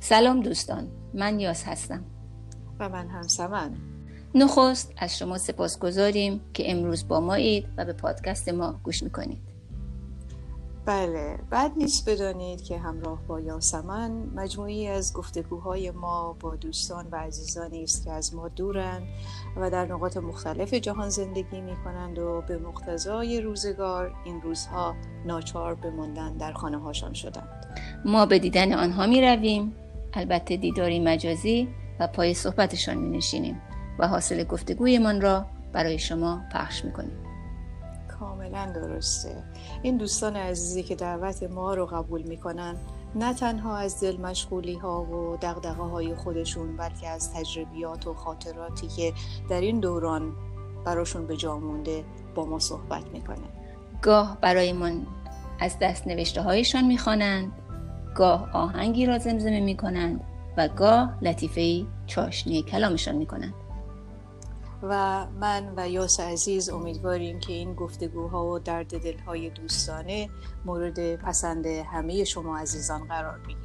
سلام دوستان من یاس هستم. و من هم سمن. نخست از شما سپاس گذاریم که امروز با ما اید و به پادکست ما گوش می‌کنید. بله بعد نیست بدانید که همراه با یاسمن مجموعی از گفتگوهای ما با دوستان و عزیزانی است که از ما دورند و در نقاط مختلف جهان زندگی می کنند و به مقتضای روزگار این روزها ناچار بماندن در خانه هاشان شدند. ما به دیدن آنها می رویم البته دیداری مجازی و پای صحبتشان می نشینیم و حاصل گفتگویمان را برای شما پخش می کنیم کاملا درسته. این دوستان عزیزی که دعوت ما رو قبول می‌کنن نه تنها از دل مشغولی ها و دقدقه های خودشون بلکه از تجربیات و خاطراتی که در این دوران براشون به جا مونده با ما صحبت می‌کنه. گاه برایمان از دست نوشته هایشان می‌خوانند گاه آهنگی را زمزمه می‌کنند و گاه لطیفه چاشنی کلامشان می‌کنند. و من و یاس عزیز امیدواریم که این گفتگوها و درد دلهای دوستانه مورد پسند همه شما عزیزان قرار بگیرد.